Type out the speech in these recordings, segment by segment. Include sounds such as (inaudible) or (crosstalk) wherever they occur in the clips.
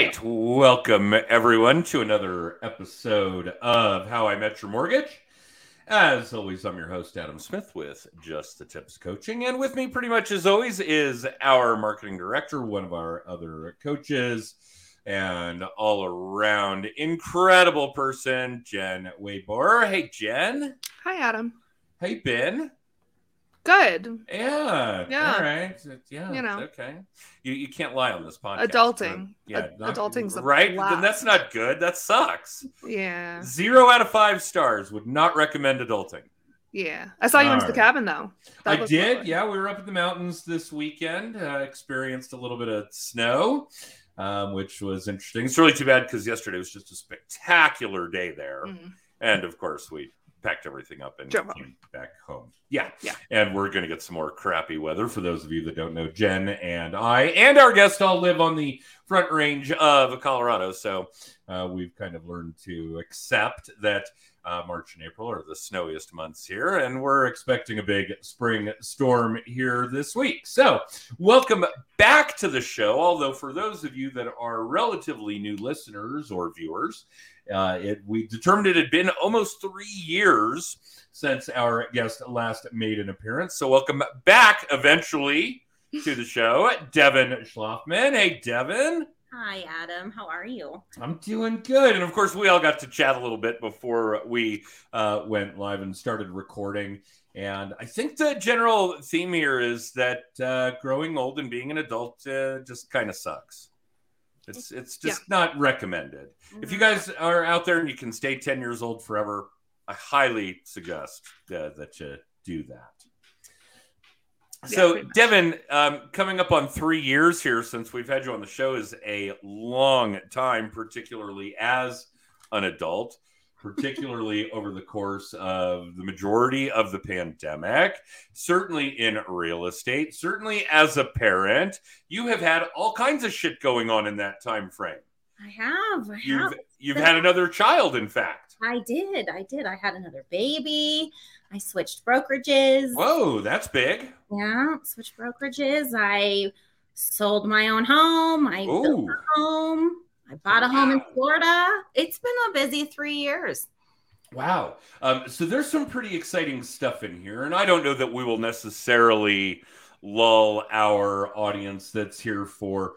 right. Welcome, everyone, to another episode of How I Met Your Mortgage. As always, I'm your host, Adam Smith, with Just the Tips Coaching. And with me, pretty much as always, is our marketing director, one of our other coaches, and all around incredible person, Jen Wayborer. Hey, Jen. Hi, Adam. Hey, been? Good. Yeah. Yeah. All right. Yeah. You know. Okay. You, you can't lie on this podcast. Adulting. Yeah. Not- adulting's right. Then that's not good. That sucks. Yeah. Zero out of five stars. Would not recommend adulting. Yeah. I saw you went to the cabin though. That I did. fun. Yeah, we were up in the mountains this weekend. Uh, experienced a little bit of snow, um, which was interesting. It's really too bad because yesterday was just a spectacular day there, Mhm. and of course we packed everything up and home. came back home. Yeah, Yeah. And we're going to get some more crappy weather for those of you that don't know. Jen and I and our guest all live on the front range of Colorado, so uh, we've kind of learned to accept that uh, March and April are the snowiest months here, and we're expecting a big spring storm here this week. So, welcome back to the show. Although, for those of you that are relatively new listeners or viewers, uh, it, we determined it had been almost three years since our guest last made an appearance. So, welcome back eventually to the show, Devin Schlaufman. Hey, Devin. Hi, Adam. How are you? I'm doing good. And of course, we all got to chat a little bit before we uh, went live and started recording. And I think the general theme here is that uh, growing old and being an adult uh, just kind of sucks. It's it's just not recommended. If you guys are out there and you can stay 10 years old forever, I highly suggest uh, that you do that. Yeah, So. Devin, um, coming up on three years here since we've had you on the show is a long time, particularly as an adult, particularly over the course of the majority of the pandemic, certainly in real estate, certainly as a parent. You have had all kinds of shit going on in that time frame. I have. I You've have. you've had another child, in fact. I did. I did. I had another baby. I switched brokerages. Whoa, that's big. Yeah, switched brokerages. I sold my own home. I built Ooh. a home. I bought a home in Florida. It's been a busy three years. Wow. Um, so there's some pretty exciting stuff in here, and I don't know that we will necessarily lull our audience that's here for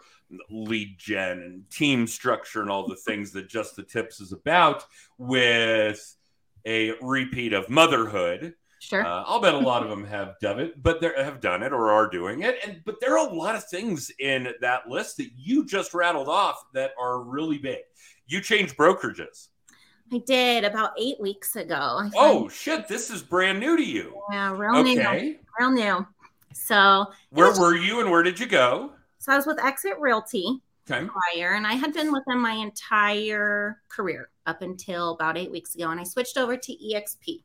lead gen and team structure and all the things that just the tips is about with a repeat of motherhood. Sure. Uh, I'll bet a lot of them have done it, but they have done it or are doing it. And but there are a lot of things in that list that you just rattled off that are really big. You changed brokerages. I did about eight weeks ago. I Oh shit! This is brand new to you. yeah, real new. Okay, Real new. So, where were you and where did you go? so I was with Exit Realty. Okay, prior, and I had been with them my entire career up until about eight weeks ago, and I switched over to EXP.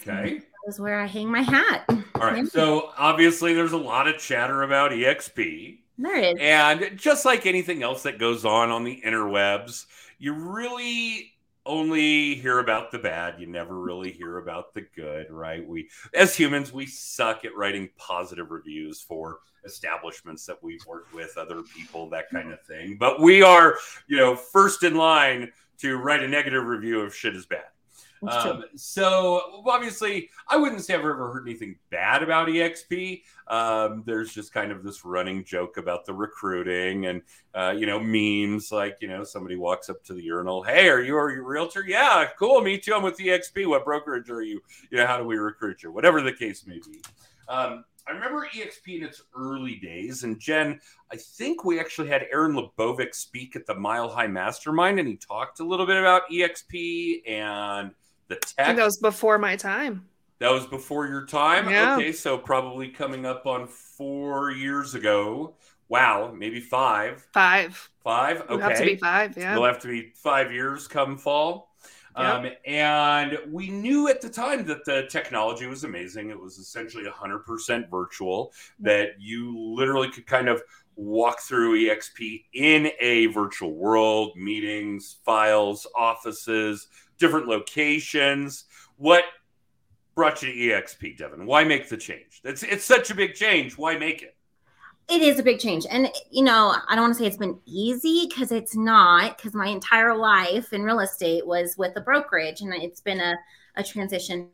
Okay, That was where I hang my hat. all right. So obviously, there's a lot of chatter about EXP, There is. and just like anything else that goes on on the interwebs, you really only hear about the bad. You never really hear about the good, right? We, as humans, we suck at writing positive reviews for establishments that we've worked with, other people, that kind of thing. But we are, you know, first in line to write a negative review if shit is bad. Um, so obviously, I wouldn't say I've ever heard anything bad about EXP. Um, there's just kind of this running joke about the recruiting and uh, you know memes like you know somebody walks up to the urinal, hey, are you a realtor? Yeah, cool, me too. I'm with EXP. What brokerage are you? You know, how do we recruit you? Whatever the case may be. Um, I remember EXP in its early days, and Jen, I think we actually had Aaron Lebovic speak at the Mile High Mastermind, and he talked a little bit about EXP and the tech. that was before my time. That was before your time. Yeah. Okay, so probably coming up on four years ago. Wow, maybe five. Five. Five. Okay. have to be five. Yeah. It'll have to be five years come fall. Yep. Um, and we knew at the time that the technology was amazing. It was essentially 100% virtual, that you literally could kind of walk through EXP in a virtual world, meetings, files, offices, different locations. What brought you to EXP, Devin? Why make the change? It's, it's such a big change. Why make it? It is a big change. And, you know, I don't want to say it's been easy because it's not, because my entire life in real estate was with a brokerage and it's been a, a transition.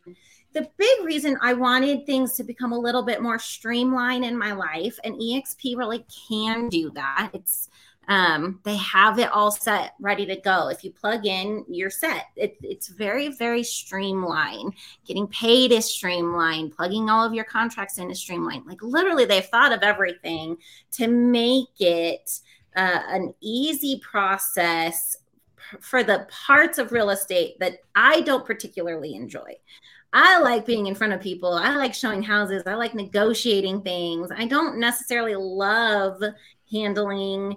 The big reason I wanted things to become a little bit more streamlined in my life, and EXP really can do that. It's um, they have it all set, ready to go. If you plug in, you're set. It, it's very, very streamlined. Getting paid is streamlined. Plugging all of your contracts in is streamlined. Like literally, they've thought of everything to make it uh, an easy process for the parts of real estate that I don't particularly enjoy. I like being in front of people. I like showing houses. I like negotiating things. I don't necessarily love handling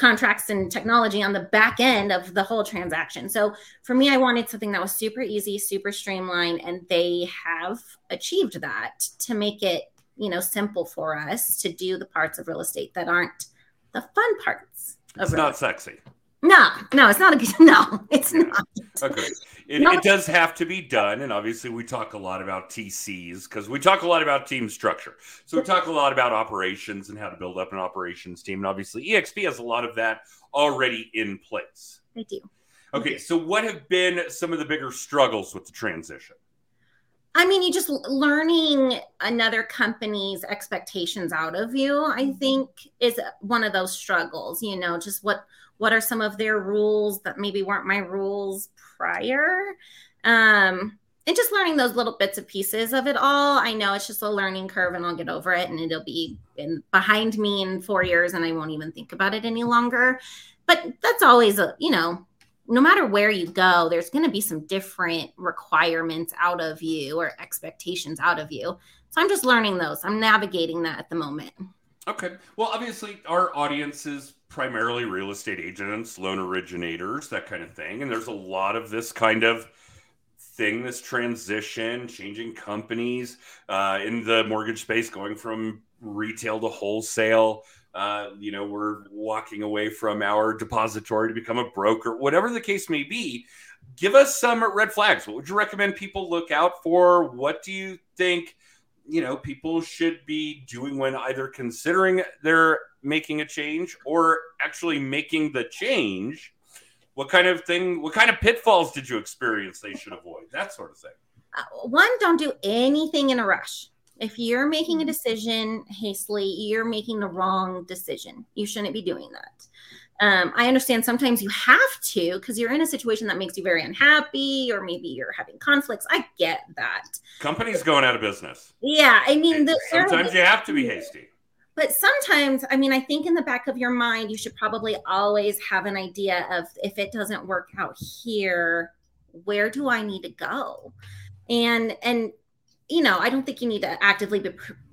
contracts and technology on the back end of the whole transaction. So for me, I wanted something that was super easy, super streamlined, and they have achieved that to make it, you know, simple for us to do the parts of real estate that aren't the fun parts. It's not sexy. No, no, it's not a good. (laughs) No, it's not. Okay. (laughs) It, No. it does have to be done. And obviously, we talk a lot about TCs because we talk a lot about team structure. So, we talk a lot about operations and how to build up an operations team. And obviously, EXP has a lot of that already in place. I do. Okay. So, what have been some of the bigger struggles with the transition? I mean, you just learning another company's expectations out of you, I mm-hmm. think is one of those struggles, you know, just what what are some of their rules that maybe weren't my rules prior? Um and just learning those little bits and pieces of it all. I know it's just a learning curve and I'll get over it and it'll be in behind me in 4 years and I won't even think about it any longer. But that's always a, you know, no matter where you go, there's going to be some different requirements out of you or expectations out of you. So I'm just learning those. I'm navigating that at the moment. Okay. Well, obviously, our audience is primarily real estate agents, loan originators, that kind of thing. And there's a lot of this kind of thing, this transition, changing companies uh, in the mortgage space, going from retail to wholesale. Uh, you know, we're walking away from our depository to become a broker, whatever the case may be. Give us some red flags. What would you recommend people look out for? What do you think? You know people should be doing when either considering they're making a change or actually making the change what kind of thing what kind of pitfalls did you experience they should avoid that sort of thing Uh, One, don't do anything in a rush. If you're making a decision hastily, you're making the wrong decision. You shouldn't be doing that. Um, I understand sometimes you have to because you're in a situation that makes you very unhappy, or maybe you're having conflicts. I get that. companies going out of business Yeah, I mean, the, sometimes you have to be (laughs) hasty but sometimes i mean i think in the back of your mind you should probably always have an idea of if it doesn't work out here where do i need to go and and you know i don't think you need to actively be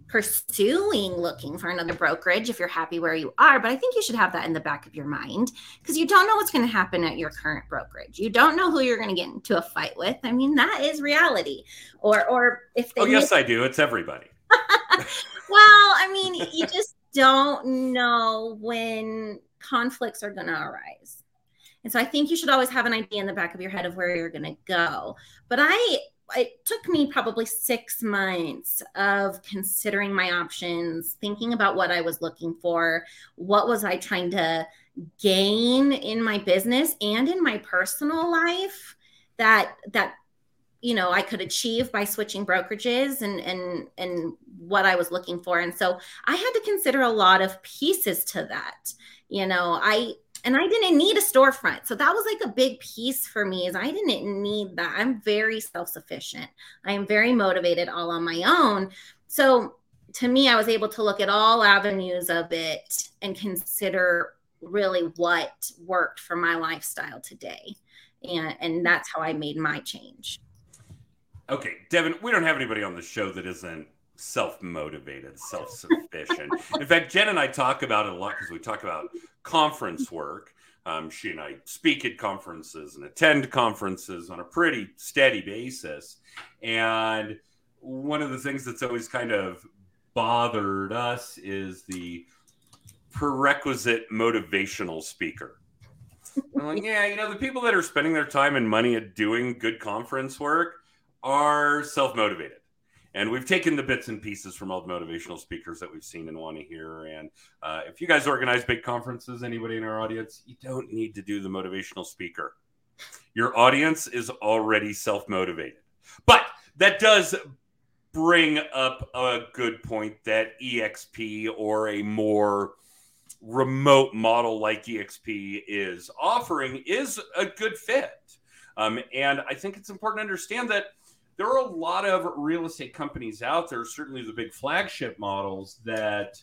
pursuing looking for another brokerage if you're happy where you are but i think you should have that in the back of your mind because you don't know what's going to happen at your current brokerage. You don't know who you're going to get into a fight with. I mean that is reality. Or or if they oh make- yes i do. It's everybody. (laughs) Well, I mean, you just don't know when conflicts are going to arise. And so I think you should always have an idea in the back of your head of where you're going to go. But I, it took me probably six months of considering my options, thinking about what I was looking for, what was I trying to gain in my business and in my personal life that that you know I could achieve by switching brokerages and and and what I was looking for. And so I had to consider a lot of pieces to that. You know, I and I didn't need a storefront. So that was like a big piece for me is I didn't need that. I'm very self-sufficient. I am very motivated all on my own. So to me I was able to look at all avenues of it and consider really what worked for my lifestyle today. And and that's how I made my change. okay devin we don't have anybody on the show that isn't self-motivated self-sufficient. In fact jen and i talk about it a lot because we talk about conference work. Um, she and i speak at conferences and attend conferences on a pretty steady basis. And one of the things that's always kind of bothered us is the prerequisite motivational speaker. I'm like, yeah, you know, the people that are spending their time and money at doing good conference work are self motivated. And we've taken the bits and pieces from all the motivational speakers that we've seen and want to hear. And uh, if you guys organize big conferences, anybody in our audience, you don't need to do the motivational speaker. Your audience is already self motivated. But that does bring up a good point that EXP or a more remote model like EXP is offering is a good fit. Um, and I think it's important to understand that there are a lot of real estate companies out there, certainly the big flagship models that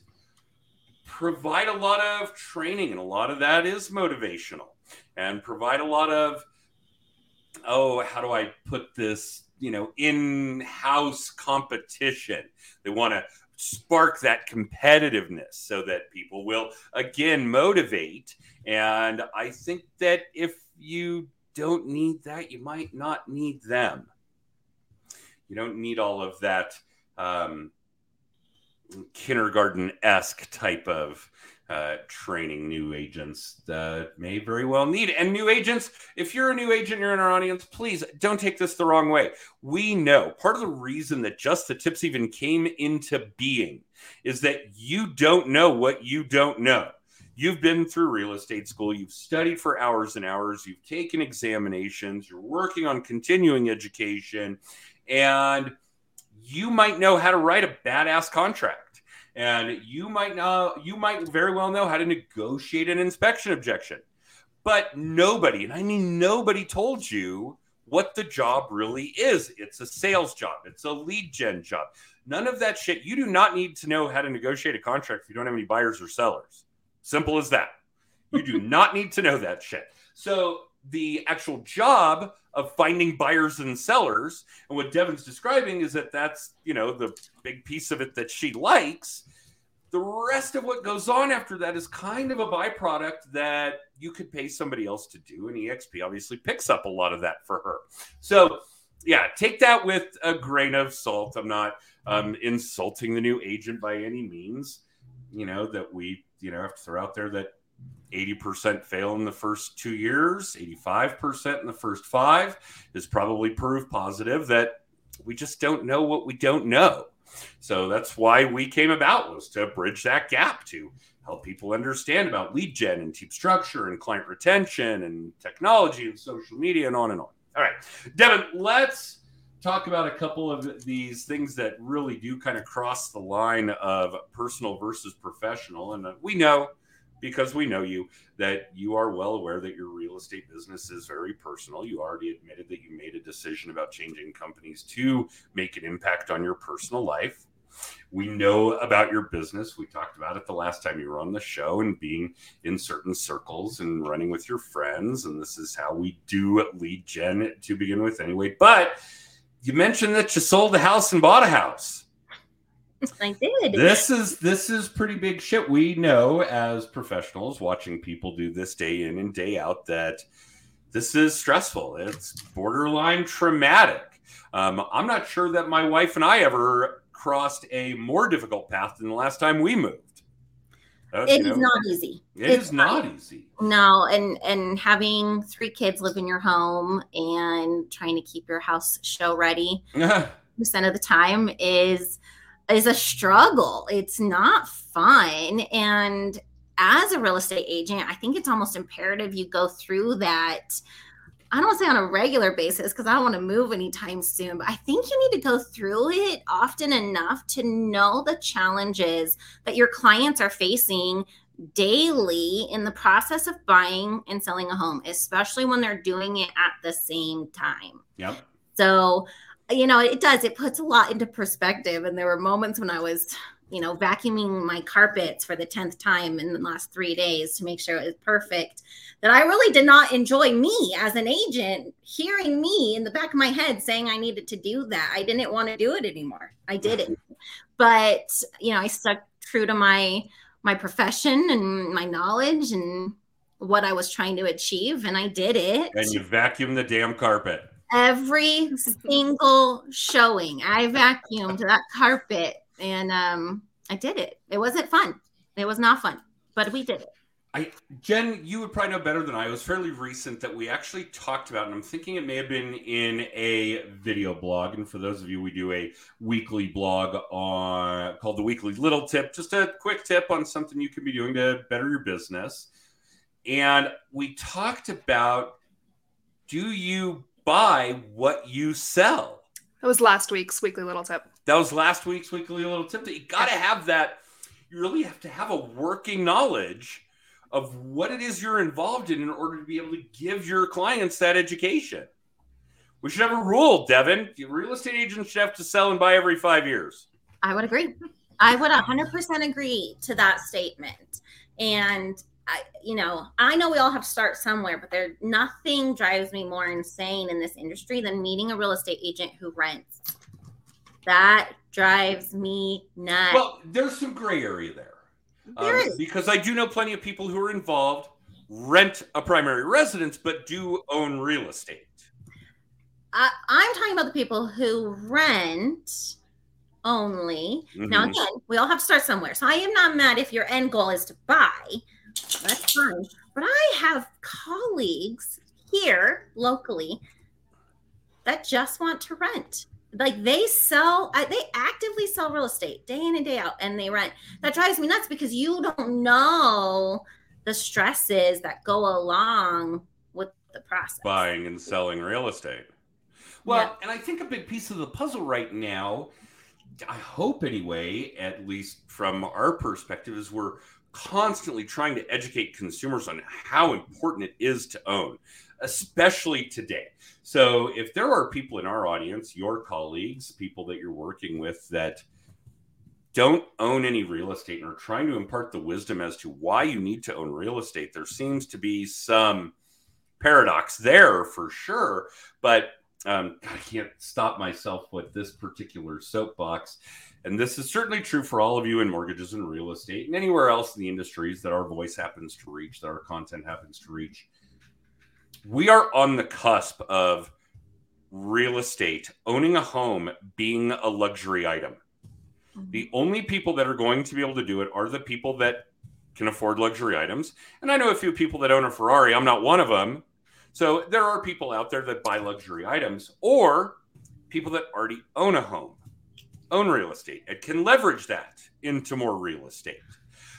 provide a lot of training, and a lot of that is motivational and provide a lot of, oh, how do I put this, you know, in house competition? They want to spark that competitiveness so that people will again motivate. And I think that if you don't need that, you might not need them. You don't need all of that um, kindergarten esque type of uh, training new agents that may very well need. And new agents, if you're a new agent, you're in our audience, please don't take this the wrong way. We know part of the reason that Just the Tips even came into being is that you don't know what you don't know. You've been through real estate school, you've studied for hours and hours, you've taken examinations, you're working on continuing education, and you might know how to write a badass contract. And you might know you might very well know how to negotiate an inspection objection. But nobody, and I mean nobody told you what the job really is. It's a sales job, it's a lead gen job. None of that shit. You do not need to know how to negotiate a contract if you don't have any buyers or sellers. Simple as that. You do not need to know that shit. So the actual job of finding buyers and sellers and what Devin's describing is that that's, you know, the big piece of it that she likes. The rest of what goes on after that is kind of a byproduct that you could pay somebody else to do. And EXP obviously picks up a lot of that for her. So, yeah, take that with a grain of salt. I'm not um, insulting the new agent by any means. You know, that we you know have to throw out there that 80% fail in the first two years 85% in the first five is probably proof positive that we just don't know what we don't know so that's why we came about was to bridge that gap to help people understand about lead gen and team structure and client retention and technology and social media and on and on all right devin let's talk about a couple of these things that really do kind of cross the line of personal versus professional. And uh, we know because we know you that you are well aware that your real estate business is very personal. You already admitted that you made a decision about changing companies to make an impact on your personal life. We know about your business. We talked about it the last time you were on the show and being in certain circles and running with your friends. And this is how we do lead gen to begin with, anyway. But you mentioned that you sold a house and bought a house. I did. This is this is pretty big shit. We know as professionals watching people do this day in and day out that this is stressful. It's borderline traumatic. Um, I'm not sure that my wife and I ever crossed a more difficult path than the last time we moved. Uh, it is know, not easy. It it's is not easy. No, and and having three kids live in your home and trying to keep your house show ready (laughs) percent of the time is is a struggle. It's not fun. And as a real estate agent, I think it's almost imperative you go through that I don't say on a regular basis because I don't want to move anytime soon, but I think you need to go through it often enough to know the challenges that your clients are facing daily in the process of buying and selling a home, especially when they're doing it at the same time. Yep. So, you know, it does, it puts a lot into perspective. And there were moments when I was you know, vacuuming my carpets for the 10th time in the last three days to make sure it was perfect. That I really did not enjoy me as an agent hearing me in the back of my head saying I needed to do that. I didn't want to do it anymore. I did it. Mm-hmm. But, you know, I stuck true to my my profession and my knowledge and what I was trying to achieve and I did it. And you vacuumed the damn carpet. Every single showing, I vacuumed that carpet and um, I did it. It wasn't fun. It was not fun, but we did it. I Jen, you would probably know better than I. It was fairly recent that we actually talked about, and I'm thinking it may have been in a video blog. And for those of you, we do a weekly blog on called the Weekly Little Tip, just a quick tip on something you can be doing to better your business. And we talked about do you buy what you sell? That was last week's weekly little tip. That was last week's weekly little tip that you got to have that. You really have to have a working knowledge of what it is you're involved in in order to be able to give your clients that education. We should have a rule, Devin. Real estate agents should have to sell and buy every five years. I would agree. I would 100% agree to that statement. And I, you know, I know we all have to start somewhere, but there nothing drives me more insane in this industry than meeting a real estate agent who rents. That drives me nuts. Well, there's some gray area there. There Um, is. because I do know plenty of people who are involved, rent a primary residence, but do own real estate. I, I'm talking about the people who rent only. Now, Mhm. again, we all have to start somewhere. So I am not mad if your end goal is to buy. That's fine. But I have colleagues here locally that just want to rent. Like they sell, they actively sell real estate day in and day out, and they rent. That drives me nuts because you don't know the stresses that go along with the process. buying and selling real estate. Well, Yeah. and I think a big piece of the puzzle right now, I hope anyway, at least from our perspective, is we're constantly trying to educate consumers on how important it is to own, especially today. So if there are people in our audience, your colleagues, people that you're working with that don't own any real estate and are trying to impart the wisdom as to why you need to own real estate, there seems to be some paradox there for sure. But um, (laughs) I can't stop myself with this particular soapbox. And this is certainly true for all of you in mortgages and real estate and anywhere else in the industries that our voice happens to reach, that our content happens to reach. We are on the cusp of real estate, owning a home being a luxury item. Mm-hmm. The only people that are going to be able to do it are the people that can afford luxury items. And I know a few people that own a Ferrari. I'm not one of them. So there are people out there that buy luxury items or people that already own a home, own real estate, and can leverage that into more real estate.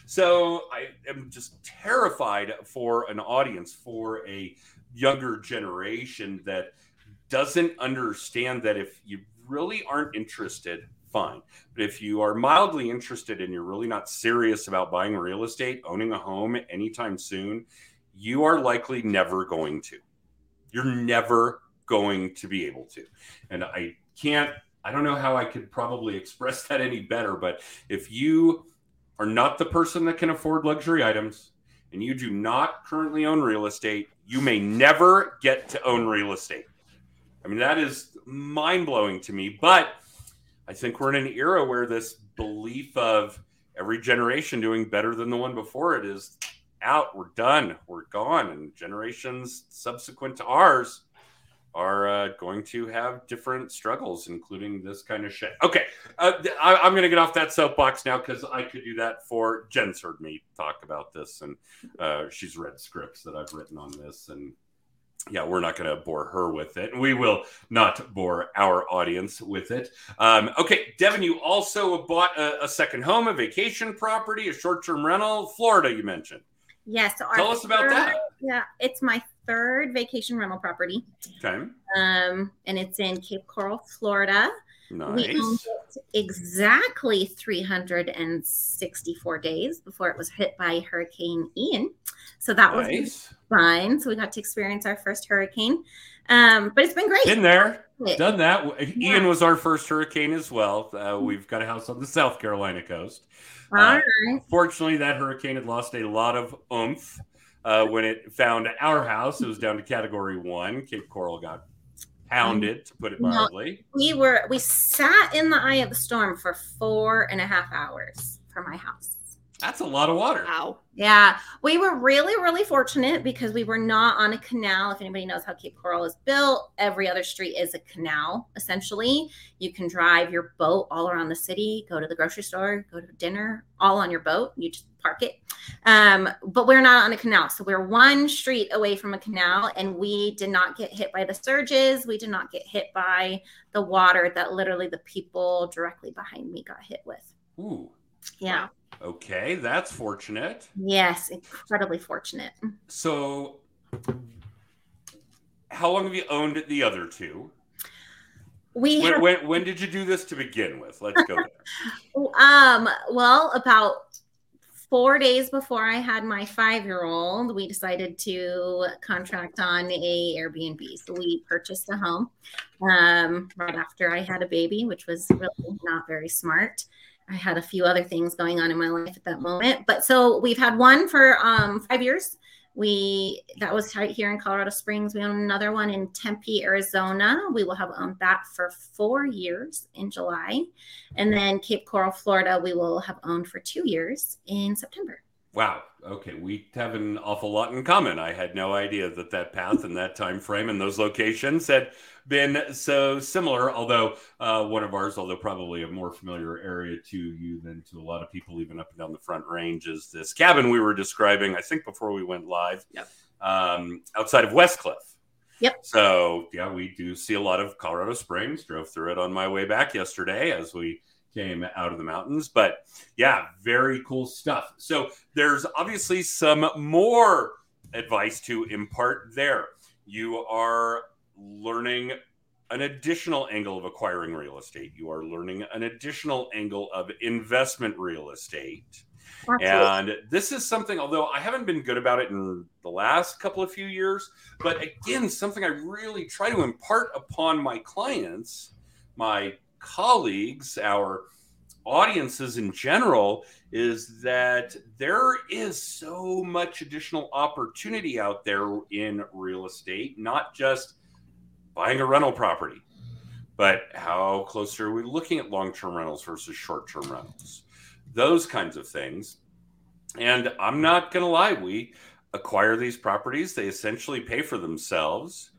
So I am just terrified for an audience, for a younger generation that doesn't understand that if you really aren't interested, fine. But if you are mildly interested and you're really not serious about buying real estate, owning a home anytime soon, you are likely never going to. You're never going to be able to. And I can't, I don't know how I could probably (laughs) express that any better, but if you are not the person that can afford luxury items and you do not currently own real estate, you may never get to own real estate. I mean, that is mind blowing to me. But I think we're in an era where this belief of every generation doing better than the one before it is out. We're done. We're gone. And generations subsequent to ours are uh, going to have different struggles, including this kind of shit. Okay, uh, I, I'm going to get off that soapbox now because I could do that for Jen's heard me talk about this, and uh, she's read scripts that I've written on this, and yeah, we're not going to bore her with it. We will not bore our audience with it. Um, okay, Devin, you also bought a, a second home, a vacation property, a short-term rental, Florida. You mentioned. Yes. so our Tell us about third- that. Yeah, it's my third vacation rental property. Okay, Um, and it's in Cape Coral, Florida. We owned it exactly 364 days before it was hit by Hurricane Ian. So that was Nice. fun. So we got to experience our first hurricane. Um, but it's been great. Been there, done that. Yeah. Ian was our first hurricane as well. Uh, we've got a house on the South Carolina coast. All uh, right. Fortunately, that hurricane had lost a lot of oomph uh, when it found our house. It was down to Category One. Cape Coral got pounded, to put it No. mildly. We were we sat in the eye of the storm for four and a half hours for my house. That's a lot of water. Wow. Yeah, we were really, really fortunate because we were not on a canal. If anybody knows how Cape Coral is built, every other street is a canal, essentially. You can drive your boat all around the city, go to the grocery store, go to dinner, all on your boat. You just park it. Um, but we're not on a canal. So we're one street away from a canal, and we did not get hit by the surges. We did not get hit by the water that literally the people directly behind me got hit with. Ooh. Yeah. Okay, that's fortunate. Yes, incredibly fortunate. So, how long have you owned the other two? We When, have, when, when did you do this to begin with? Let's go there. (laughs) um well about four days before I had my five year old, we decided to contract on a Airbnb. So we purchased a home um, right after I had a baby, which was really not very smart. I had a few other things going on in my life at that moment, but so we've had one for um, five years. We that was right here in Colorado Springs. We own another one in Tempe, Arizona. We will have owned that for four years in July, and then Cape Coral, Florida. We will have owned for two years in September. Wow. Okay, we have an awful lot in common. I had no idea that that path and that time frame and those locations had been so similar. Although uh, one of ours, although probably a more familiar area to you than to a lot of people, even up and down the Front Range, is this cabin we were describing. I think before we went live, Yep. um, outside of Westcliffe. Yep. So yeah, we do see a lot of Colorado Springs. Drove through it on my way back yesterday as we came out of the mountains. But yeah, very cool stuff. So there's obviously some more advice to impart there. You are learning an additional angle of acquiring real estate. You are learning an additional angle of investment real estate. And this is something, although I haven't been good about it in the last couple of few years, but again, something I really try to impart upon my clients, my colleagues, our audiences in general, is that there is so much additional opportunity out there in real estate, not just buying a rental property, but how close are we looking at long term rentals versus short term rentals? Those kinds of things. And I'm not going to lie, we acquire these properties, they essentially pay for themselves.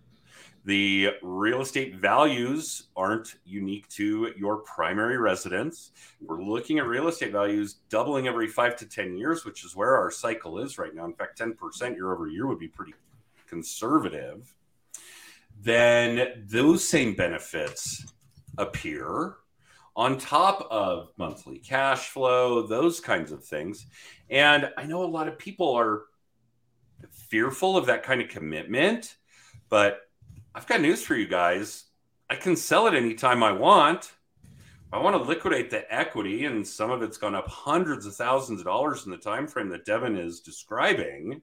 The real estate values aren't unique to your primary residence. We're looking at real estate values doubling every five to 10 years, which is where our cycle is right now. In fact, 10% year over year would be pretty conservative. Then those same benefits appear on top of monthly cash flow, those kinds of things. And I know a lot of people are fearful of that kind of commitment, but I've got news for you guys. I can sell it anytime I want. I want to liquidate the equity, and some of it's gone up hundreds of thousands of dollars in the time frame that Devin is describing.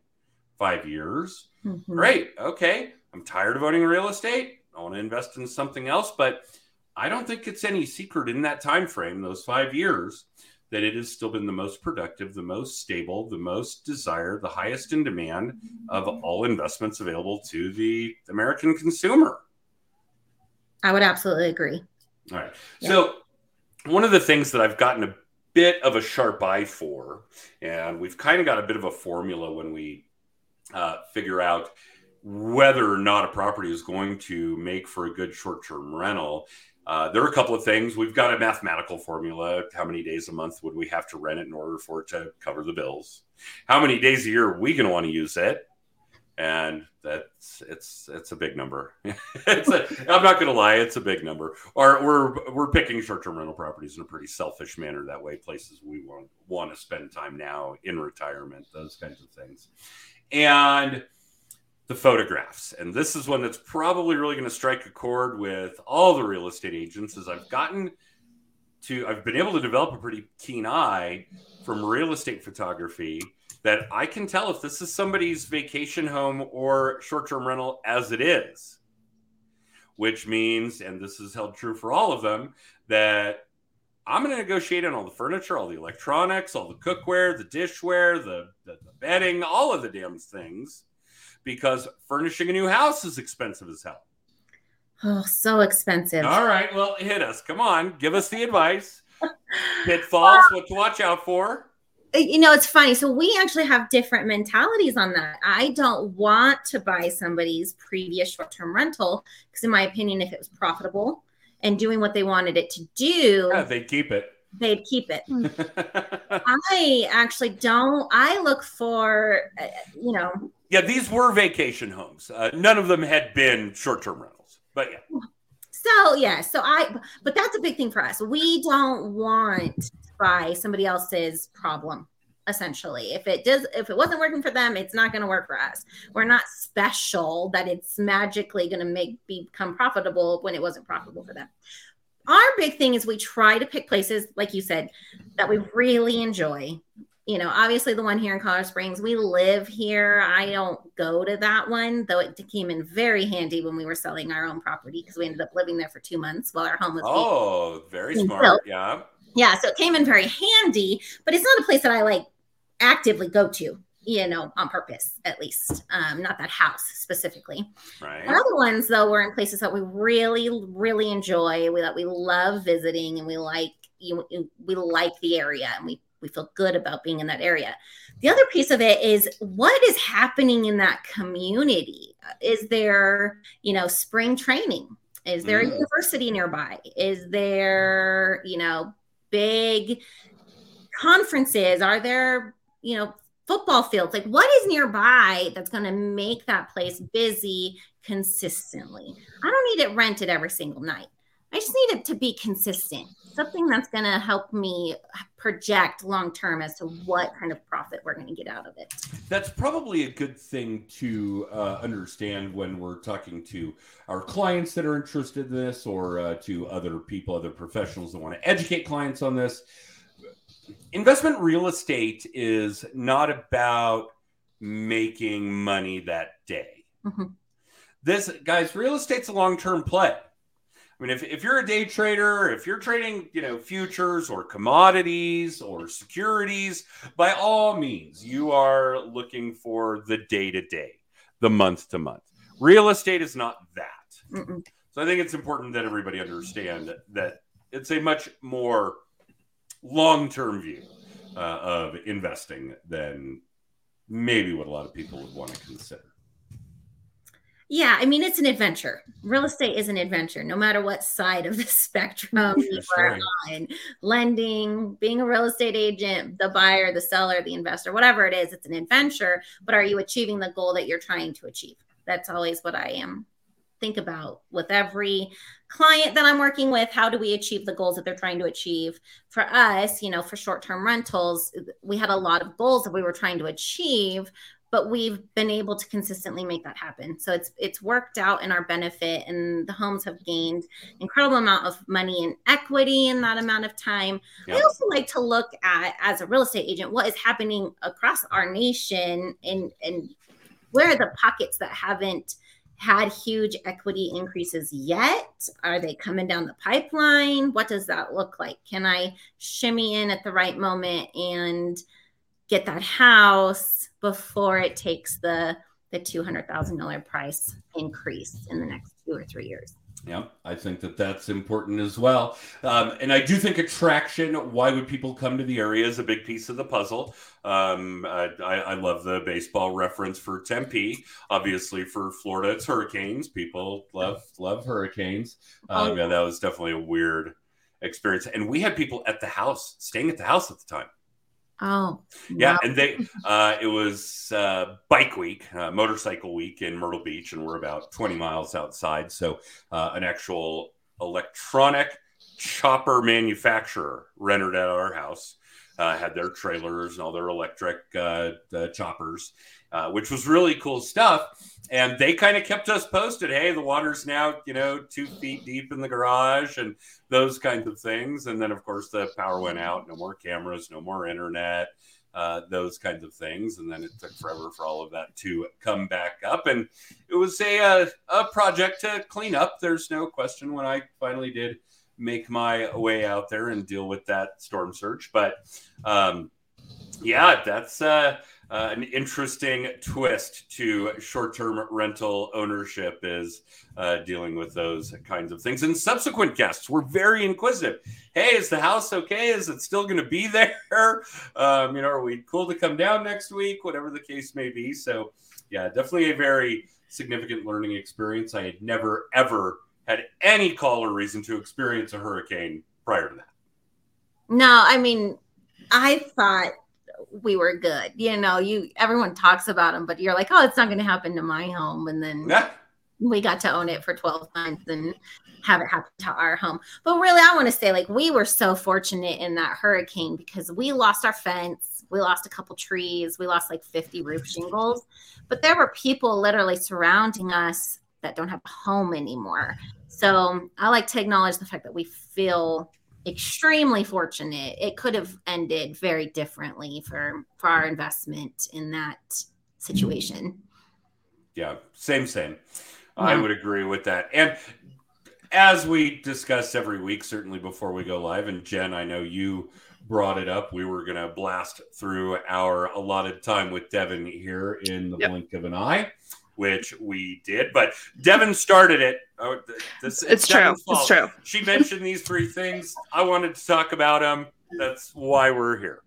Five years. Mhm. Great. Okay. I'm tired of owning real estate. I want to invest in something else, but I don't think it's any secret in that time frame, those five years, that it has still been the most productive, the most stable, the most desired, the highest in demand of all investments available to the American consumer. I would absolutely agree. All right. Yeah. So, one of the things that I've gotten a bit of a sharp eye for, and we've kind of got a bit of a formula when we uh, figure out whether or not a property is going to make for a good short term rental. Uh, there are a couple of things. We've got a mathematical formula. How many days a month would we have to rent it in order for it to cover the bills? How many days a year are we going to want to use it? And that's it's it's a big number. (laughs) it's a, I'm not going to lie, it's a big number. Or we're we're picking short term rental properties in a pretty selfish manner. That way, places we want want to spend time now in retirement, those kinds of things, and the photographs. And this is one that's probably really going to strike a chord with all the real estate agents. As I've gotten to, I've been able to develop a pretty keen eye from real estate photography that I can tell if this is somebody's vacation home or short term rental as it is. Which means, and this is held true for all of them, that I'm going to negotiate on all the furniture, all the electronics, all the cookware, the dishware, the, the, the bedding, all of the damn things, because furnishing a new house is expensive as hell. Oh, so expensive. All right, well, hit us. Come on, give us the (laughs) advice. Pitfalls, what to watch out for. Uh, you know, it's funny. So we actually have different mentalities on that. I don't want to buy somebody's previous short-term rental because, in my opinion, if it was profitable and doing what they wanted it to do, yeah, they keep it. They'd keep it. (laughs) I actually don't. I look for, uh, you know. Yeah, these were vacation homes. Uh, none of them had been short-term rentals, but yeah. So yeah, so I. But that's a big thing for us. We don't want to buy somebody else's problem essentially if it does if it wasn't working for them it's not going to work for us we're not special that it's magically going to make become profitable when it wasn't profitable for them our big thing is we try to pick places like you said that we really enjoy. You know obviously the one here in colorado springs we live here. I don't go to that one though it came in very handy when we were selling our own property because we ended up living there for two months while our home was oh very smart. built. yeah. Yeah so it came in very handy but it's not a place that i like actively go to you know on purpose at least um not that house specifically. Right. Other ones though were in places that we really really enjoy we that we love visiting and we like you we like the area and we we feel good about being in that area. The other piece of it is what is happening in that community? Is there you know spring training? Is there mm. a university nearby? Is there you know big conferences? Are there, you know, football fields? Like what is nearby that's going to make that place busy consistently? I don't need it rented every single night. I just need it to be consistent, something that's going to help me project long term as to what kind of profit we're going to get out of it. That's probably a good thing to uh, understand when we're talking to our clients that are interested in this or uh, to other people, other professionals that want to educate clients on this. Investment real estate is not about making money that day. Mm-hmm. This, guys, real estate's a long term play. I mean, if, if you're a day trader, if you're trading, you know, futures or commodities or securities, by all means, you are looking for the day to day, the month to month. Real estate is not that. Mm-mm. So I think it's important that everybody understand that it's a much more long term view uh, of investing than maybe what a lot of people would want to consider. Yeah, I mean it's an adventure. Real estate is an adventure, no matter what side of the (laughs) spectrum you are on. Lending, being a real estate agent, the buyer, the seller, the investor, whatever it is, it's an adventure. But are you achieving the goal that you're trying to achieve? That's always what I am think about with every client that I'm working with. How do we achieve the goals that they're trying to achieve? For us, you know, for short term rentals, we had a lot of goals that we were trying to achieve, but we've been able to consistently make that happen. So it's it's worked out in our benefit, and the homes have gained incredible amount of money and equity in that amount of time. Yep. I also like to look at as a real estate agent what is happening across our nation and and where are the pockets that haven't had huge equity increases yet? Are they coming down the pipeline? What does that look like? Can I shimmy in at the right moment and get that house before it takes the the $200,000 price increase in the next two or three years. Yeah, I think that that's important as well. Um, and I do think attraction, why would people come to the area, is a big piece of the puzzle. Um, I, I, love the baseball reference for Tempe. Obviously, for Florida, it's hurricanes. People love love hurricanes. Um, oh. Yeah, that was definitely a weird experience. And we had people at the house, staying at the house at the time. Oh, yeah, wow. and they uh, it was uh, bike week, uh, motorcycle week in Myrtle Beach, and we're about 20 miles outside. So, uh, an actual electronic chopper manufacturer rented at our house, uh, had their trailers and all their electric uh, choppers, uh, which was really cool stuff. And they kind of kept us posted. Hey, the water's now, you know, two feet deep in the garage and those kinds of things. And then, of course, the power went out. No more cameras, no more internet, uh, those kinds of things. And then it took forever for all of that to come back up. And it was a, a, uh, a project to clean up. There's no question when I finally did make my way out there and deal with that storm surge. But um, yeah, that's. Uh, uh, an interesting twist to short-term rental ownership is uh, dealing with those kinds of things. And subsequent guests were very inquisitive. Hey, is the house okay? Is it still going to be (laughs) there? Um, you know, are we cool to come down next week? Whatever the case may be. So, yeah, definitely a very significant learning experience. I had never ever had any call or reason to experience a hurricane prior to that. No, I mean, I thought we were good. You know, you everyone talks about them, but you're like, oh, it's not going to happen to my home, and then we got to own it for 12 months and have it happen to our home. But really, I want to say, like, we were so fortunate in that hurricane because we lost our fence, we lost a couple trees, we lost like 50 roof shingles, but there were people literally surrounding us that don't have a home anymore. So I like to acknowledge the fact that we feel extremely fortunate. It could have ended very differently for for our investment in that situation. Yeah, same, same. I would agree with that. And as we discuss every week, certainly before we go live, and Jen, I know you brought it up. We were going to blast through our allotted time with Devin here in the Yep. blink of an eye, which we did. But Devin started it. Oh, th- this, It's true. Devin's It's true. She mentioned these three things. I wanted to talk about them. That's why we're here.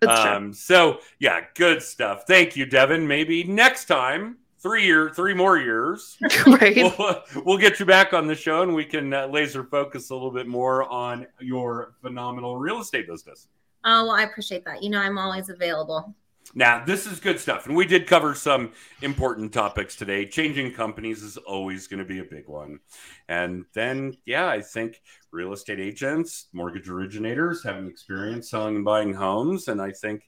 It's true. Um, so yeah, good stuff. Thank you, Devin. Maybe next time, three year, three more years, (laughs) right. we'll, we'll get you back on the show and we can uh, laser focus a little bit more on your phenomenal real estate business. Oh, well, I appreciate that. You know, I'm always available. Now, this is good stuff, and we did cover some important topics today. Changing companies is always going to be a big one, and then yeah, I think real estate agents, mortgage originators having experience selling and buying homes, and I think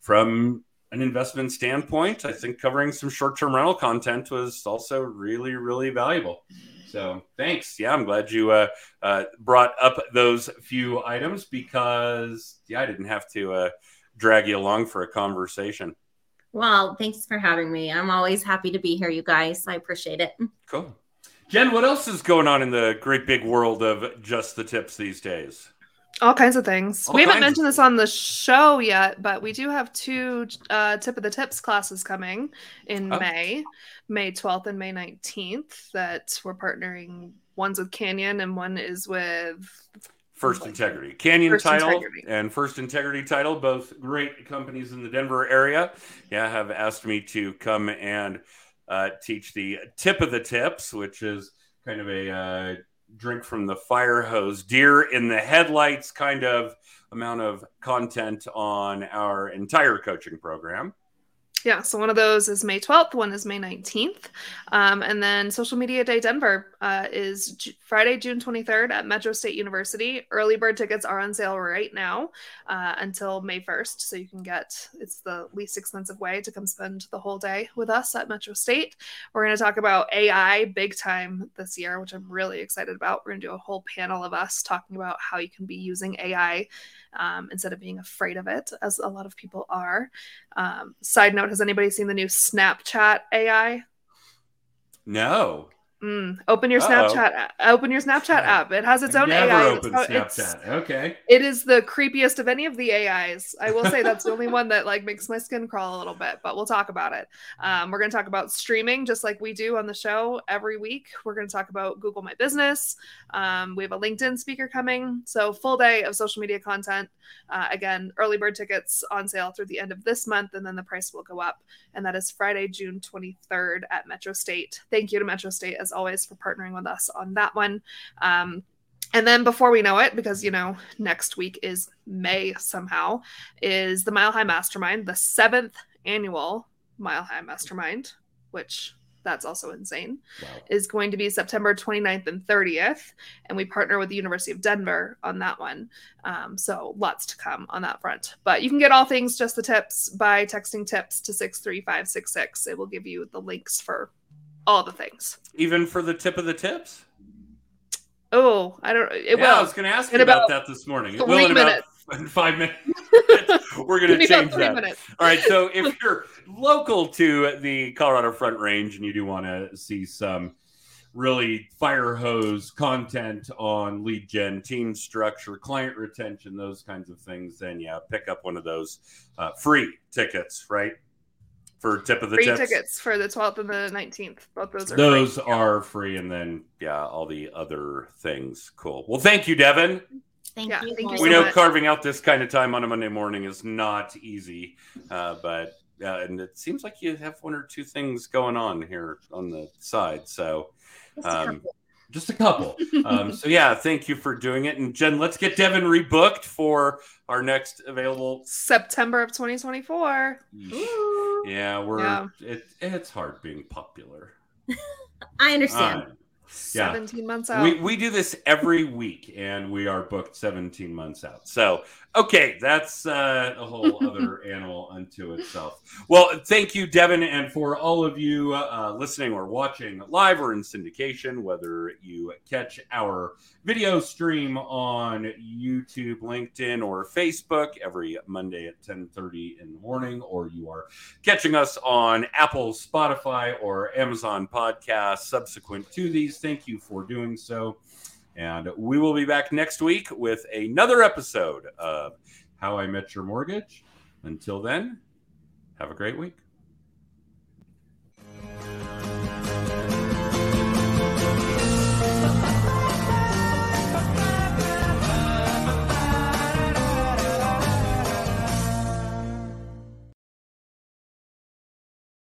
from an investment standpoint, I think covering some short-term rental content was also really, really valuable. So thanks. Yeah, I'm glad you uh, uh, brought up those few items because yeah, I didn't have to. Uh, drag you along for a conversation. Well, thanks for having me. I'm always happy to be here, you guys. I appreciate it. Cool. Jen, what else is going on in the great big world of just the tips these days? All kinds of things. All we haven't mentioned this on the show yet, but we do have two uh, tip of the tips classes coming in Oh. May, May 12th and May 19th. That we're partnering. One's with Canyon and one is with First Integrity, Canyon First Title, Integrity. and First Integrity Title, both great companies in the Denver area. Yeah, have asked me to come and uh, teach the tip of the tips, which is kind of a uh, drink from the fire hose, deer in the headlights kind of amount of content on our entire coaching program. Yeah, so one of those is May 12th, one is May 19th. Um, and then Social Media Day Denver uh, is J- Friday, June 23rd at Metro State University. Early bird tickets are on sale right now uh, until May 1st. So you can get it's the least expensive way to come spend the whole day with us at Metro State. We're going to talk about AI big time this year, which I'm really excited about. We're going to do a whole panel of us talking about how you can be using AI um, instead of being afraid of it, as a lot of people are. Um, side note: Has anybody seen the new Snapchat AI? No. Mm, open your Uh-oh. Snapchat. Open your Snapchat app. It has its own never AI. opened It's- it's- Snapchat. okay. it is the creepiest of any of the AIs. I will say that's the only one that like makes my skin crawl a little bit, but we'll talk about it. Um, we're going to talk about streaming just like we do on the show every week. We're going to talk about Google My Business. Um, we have a LinkedIn speaker coming. So, full day of social media content. Uh, again, early bird tickets on sale through the end of this month, and then the price will go up. And that is Friday, June 23rd at Metro State. Thank you to Metro State, as always, for partnering with us on that one. Um, and then before we know it, because you know, next week is May somehow, is the Mile High Mastermind, the seventh annual Mile High Mastermind, which that's also insane, Wow. is going to be September 29th and 30th. And we partner with the University of Denver on that one. Um, so lots to come on that front. But you can get all things just the tips by texting tips to 63566. It will give you the links for all the things. Even for the tip of the tips? Oh, I don't it yeah, I was going to ask In you about, about that this morning. It three will in about minutes. (laughs) in five minutes. (laughs) We're going to change that. minutes. All right. So if (laughs) you're local to the Colorado Front Range and you do want to see some really fire hose content on lead gen, team structure, client retention, those kinds of things, then yeah, pick up one of those uh, free tickets, right? For tip of the Free tips. tickets for the 12th and the 19th. Both those are Those free. are free, and then yeah, all the other things. Cool. Well, thank you, Devin. Thank Yeah, you. thank you so we know much. carving out this kind of time on a Monday morning is not easy, uh, but uh, and it seems like you have one or two things going on here on the side. So um, couple. Just a couple. um, (laughs) so yeah, thank you for doing it. And Jen, let's get Devin rebooked for our next available. September of 2024. Yeah, we're Yeah. It, it's hard being popular. (laughs) I understand. Uh, Yeah. 17 months out. we we do this every week, and we are booked 17 months out. So okay, that's uh, a whole (laughs) other animal unto itself. Well, thank you, Devin, and for all of you uh, listening or watching live or in syndication, whether you catch our video stream on YouTube, LinkedIn, or Facebook every Monday at 10:30 in the morning, or you are catching us on Apple, Spotify, or Amazon podcasts subsequent to these. Thank you for doing so. And we will be back next week with another episode of How I Met Your Mortgage. Until then, have a great week.